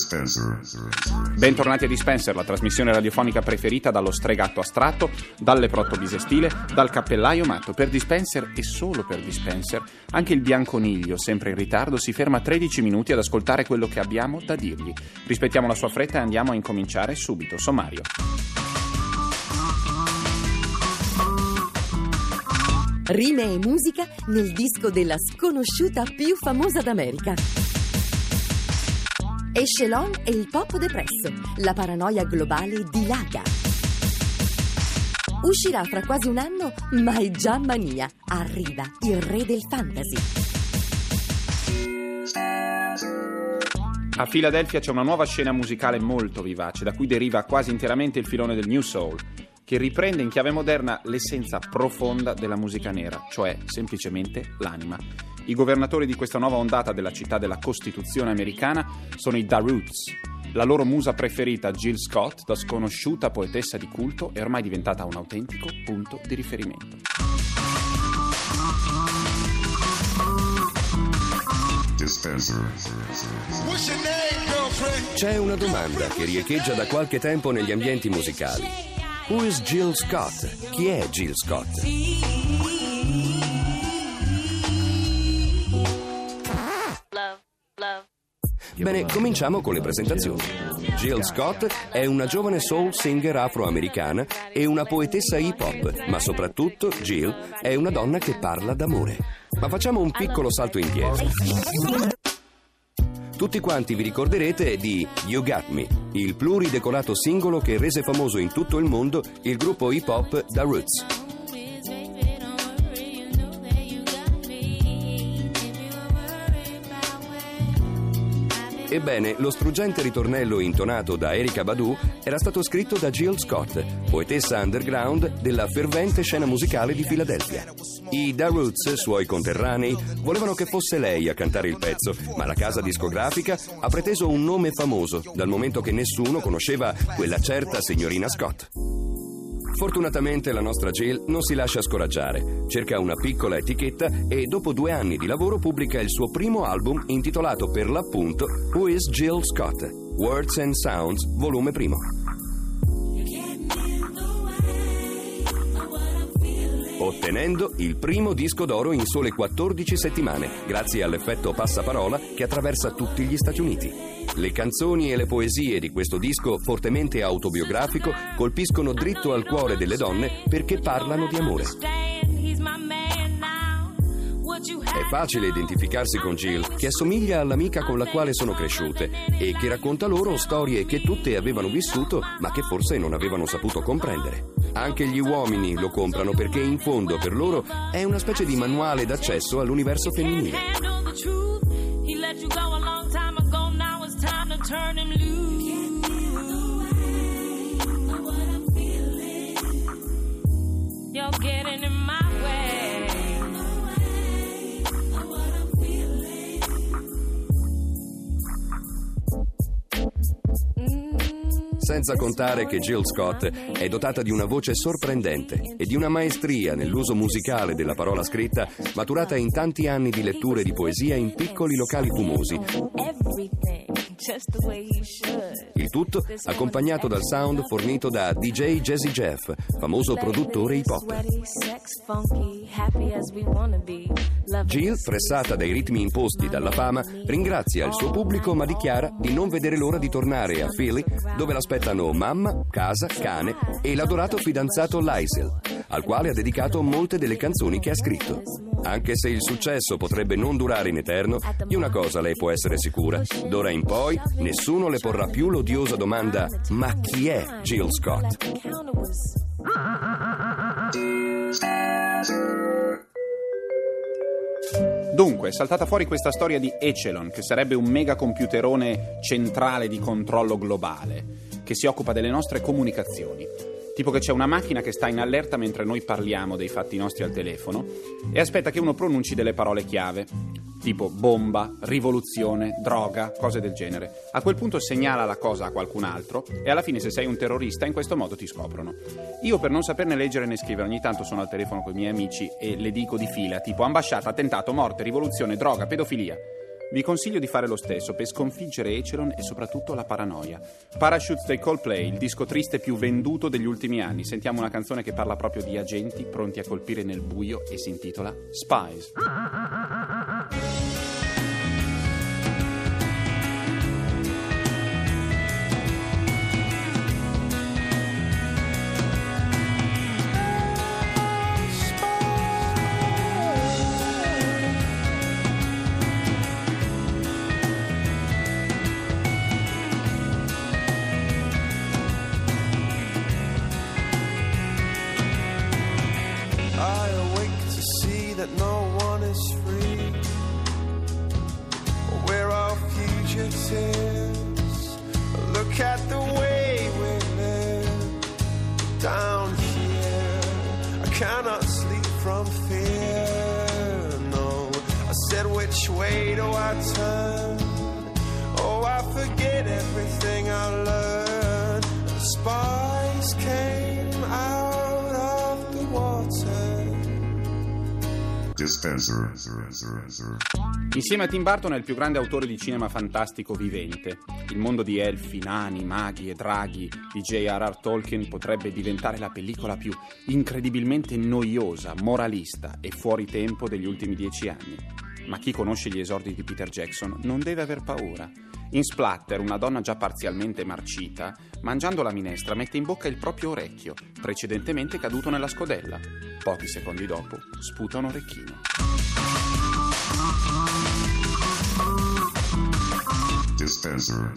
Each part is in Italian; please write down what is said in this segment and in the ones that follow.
Dispenser. Bentornati a Dispenser, la trasmissione radiofonica preferita dallo stregatto astratto, dal leprotto bisestile, dal cappellaio matto. Per Dispenser e solo per Dispenser, anche il bianconiglio, sempre in ritardo, si ferma 13 minuti ad ascoltare quello che abbiamo da dirgli. Rispettiamo la sua fretta e andiamo a incominciare subito. Sommario. Rime e musica nel disco della sconosciuta più famosa d'America. Echelon e il pop depresso, la paranoia globale dilaga. Uscirà fra quasi un anno, ma è già mania. Arriva il re del fantasy. A Filadelfia c'è una nuova scena musicale molto vivace, da cui deriva quasi interamente il filone del New Soul, che riprende in chiave moderna l'essenza profonda della musica nera, cioè semplicemente l'anima. I governatori di questa nuova ondata della città della Costituzione americana sono i Da Roots. La loro musa preferita, Jill Scott, da sconosciuta poetessa di culto, è ormai diventata un autentico punto di riferimento. C'è una domanda che riecheggia da qualche tempo negli ambienti musicali. Who is Jill Scott? Chi è Jill Scott? Bene, cominciamo con le presentazioni. Jill Scott è una giovane soul singer afroamericana e una poetessa hip hop, ma soprattutto Jill è una donna che parla d'amore. Ma facciamo un piccolo salto indietro. Tutti quanti vi ricorderete di You Got Me, il pluridecorato singolo che rese famoso in tutto il mondo il gruppo hip hop The Roots. Ebbene, lo struggente ritornello intonato da Erika Badu era stato scritto da Jill Scott, poetessa underground della fervente scena musicale di Filadelfia. I Da Roots, suoi conterranei, volevano che fosse lei a cantare il pezzo, ma la casa discografica ha preteso un nome famoso, dal momento che nessuno conosceva quella certa signorina Scott. Fortunatamente la nostra Jill non si lascia scoraggiare, cerca una piccola etichetta e dopo due anni di lavoro pubblica il suo primo album intitolato per l'appunto Who is Jill Scott? Words and Sounds, volume primo. Ottenendo il primo disco d'oro in sole 14 settimane, grazie all'effetto passaparola che attraversa tutti gli Stati Uniti. Le canzoni e le poesie di questo disco fortemente autobiografico colpiscono dritto al cuore delle donne perché parlano di amore. È facile identificarsi con Jill, che assomiglia all'amica con la quale sono cresciute e che racconta loro storie che tutte avevano vissuto ma che forse non avevano saputo comprendere. Anche gli uomini lo comprano perché in fondo per loro è una specie di manuale d'accesso all'universo femminile. Turn him loose. You're getting in my way. Senza contare che Jill Scott è dotata di una voce sorprendente e di una maestria nell'uso musicale della parola scritta maturata in tanti anni di letture di poesia in piccoli locali fumosi. Il tutto accompagnato dal sound fornito da DJ Jazzy Jeff, famoso produttore hip hop. Jill, pressata dai ritmi imposti dalla fama, ringrazia il suo pubblico ma dichiara di non vedere l'ora di tornare a Philly dove l'aspettano mamma, casa, cane e l'adorato fidanzato Lysel, al quale ha dedicato molte delle canzoni che ha scritto. Anche se il successo potrebbe non durare in eterno, di una cosa lei può essere sicura. D'ora in poi nessuno le porrà più l'odiosa domanda ma chi è Jill Scott? Dunque, è saltata fuori questa storia di Echelon, che sarebbe un megacomputerone centrale di controllo globale, che si occupa delle nostre comunicazioni. Ti Tipo che c'è una macchina che sta in allerta mentre noi parliamo dei fatti nostri al telefono e aspetta che uno pronunci delle parole chiave, tipo bomba, rivoluzione, droga, cose del genere. A quel punto segnala la cosa a qualcun altro e alla fine se sei un terrorista in questo modo ti scoprono. Io per non saperne leggere né scrivere ogni tanto sono al telefono con i miei amici e le dico di fila, tipo ambasciata, attentato, morte, rivoluzione, droga, pedofilia. Vi consiglio di fare lo stesso per sconfiggere Echelon e soprattutto la paranoia. Parachutes dei Coldplay, il disco triste più venduto degli ultimi anni. Sentiamo una canzone che parla proprio di agenti pronti a colpire nel buio e si intitola Spies. Cannot sleep from fear. No, I said, which way do I turn? Oh, I forget everything I learned. The spies came out of the water. Dispenser. Insieme a Tim Burton è il più grande autore di cinema fantastico vivente. Il mondo di elfi, nani, maghi e draghi di J.R.R. Tolkien potrebbe diventare la pellicola più incredibilmente noiosa, moralista e fuori tempo degli ultimi dieci anni. Ma chi conosce gli esordi di Peter Jackson non deve aver paura. In Splatter, una donna già parzialmente marcita, mangiando la minestra, mette in bocca il proprio orecchio, precedentemente caduto nella scodella. Pochi secondi dopo, sputa un orecchino. Dispenser.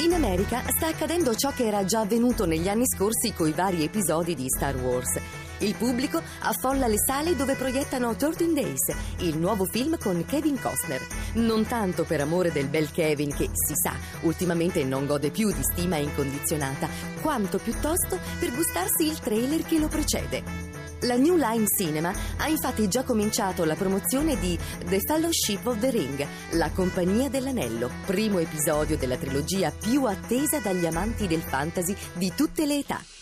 In America sta accadendo ciò che era già avvenuto negli anni scorsi coi vari episodi di Star Wars. Il pubblico affolla le sale dove proiettano 13 Days, il nuovo film con Kevin Costner. Non tanto per amore del bel Kevin, che si sa, ultimamente non gode più di stima incondizionata, quanto piuttosto per gustarsi il trailer che lo precede. La New Line Cinema ha infatti già cominciato la promozione di The Fellowship of the Ring, la compagnia dell'anello, primo episodio della trilogia più attesa dagli amanti del fantasy di tutte le età.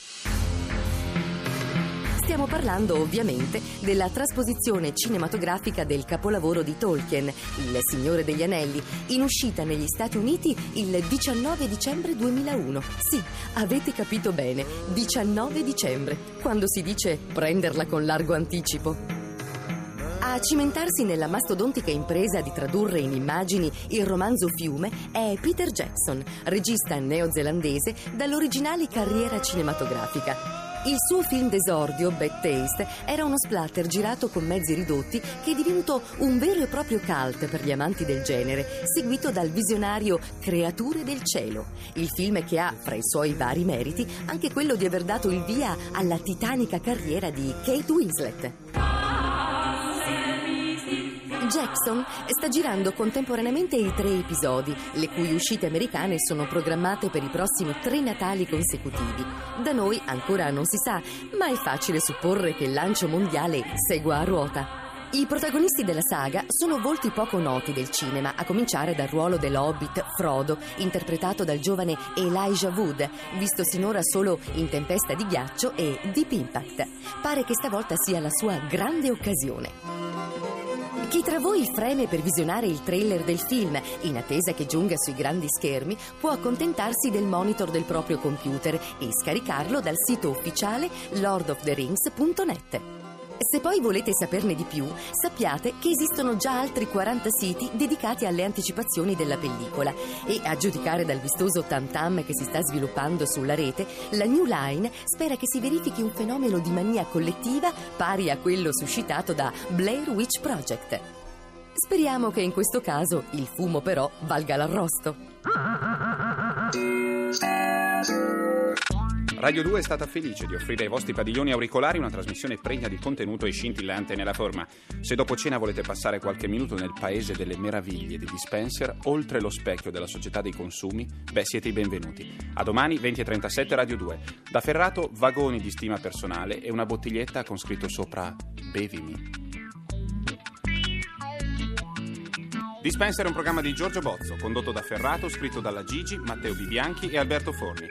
Stiamo parlando ovviamente della trasposizione cinematografica del capolavoro di Tolkien, Il Signore degli Anelli, in uscita negli Stati Uniti il 19 dicembre 2001. Sì, avete capito bene, 19 dicembre, quando si dice prenderla con largo anticipo. A cimentarsi nella mastodontica impresa di tradurre in immagini il romanzo Fiume è Peter Jackson, regista neozelandese dall'originale carriera cinematografica. Il suo film d'esordio, Bad Taste, era uno splatter girato con mezzi ridotti che è divenuto un vero e proprio cult per gli amanti del genere, seguito dal visionario Creature del cielo. Il film che ha, fra i suoi vari meriti, anche quello di aver dato il via alla titanica carriera di Kate Winslet. Jackson sta girando contemporaneamente i tre episodi, le cui uscite americane sono programmate per i prossimi tre Natali consecutivi. Da noi ancora non si sa, ma è facile supporre che il lancio mondiale segua a ruota. I protagonisti della saga sono volti poco noti del cinema, a cominciare dal ruolo dell'Hobbit Frodo, interpretato dal giovane Elijah Wood, visto sinora solo in Tempesta di ghiaccio e Deep Impact. Pare che stavolta sia la sua grande occasione. Chi tra voi freme per visionare il trailer del film, in attesa che giunga sui grandi schermi, può accontentarsi del monitor del proprio computer e scaricarlo dal sito ufficiale lordoftherings.net. Se poi volete saperne di più, sappiate che esistono già altri 40 siti dedicati alle anticipazioni della pellicola e a giudicare dal vistoso tam tam che si sta sviluppando sulla rete, la New Line spera che si verifichi un fenomeno di mania collettiva pari a quello suscitato da Blair Witch Project. Speriamo che in questo caso il fumo però valga l'arrosto. Radio 2 è stata felice di offrire ai vostri padiglioni auricolari una trasmissione pregna di contenuto e scintillante nella forma. Se dopo cena volete passare qualche minuto nel paese delle meraviglie di Dispenser, oltre lo specchio della società dei consumi, beh, siete i benvenuti. A domani 20.37 Radio 2. Da Ferrato, vagoni di stima personale e una bottiglietta con scritto sopra Bevimi. Dispenser è un programma di Giorgio Bozzo, condotto da Ferrato, scritto dalla Gigi, Matteo Bibianchi e Alberto Forni.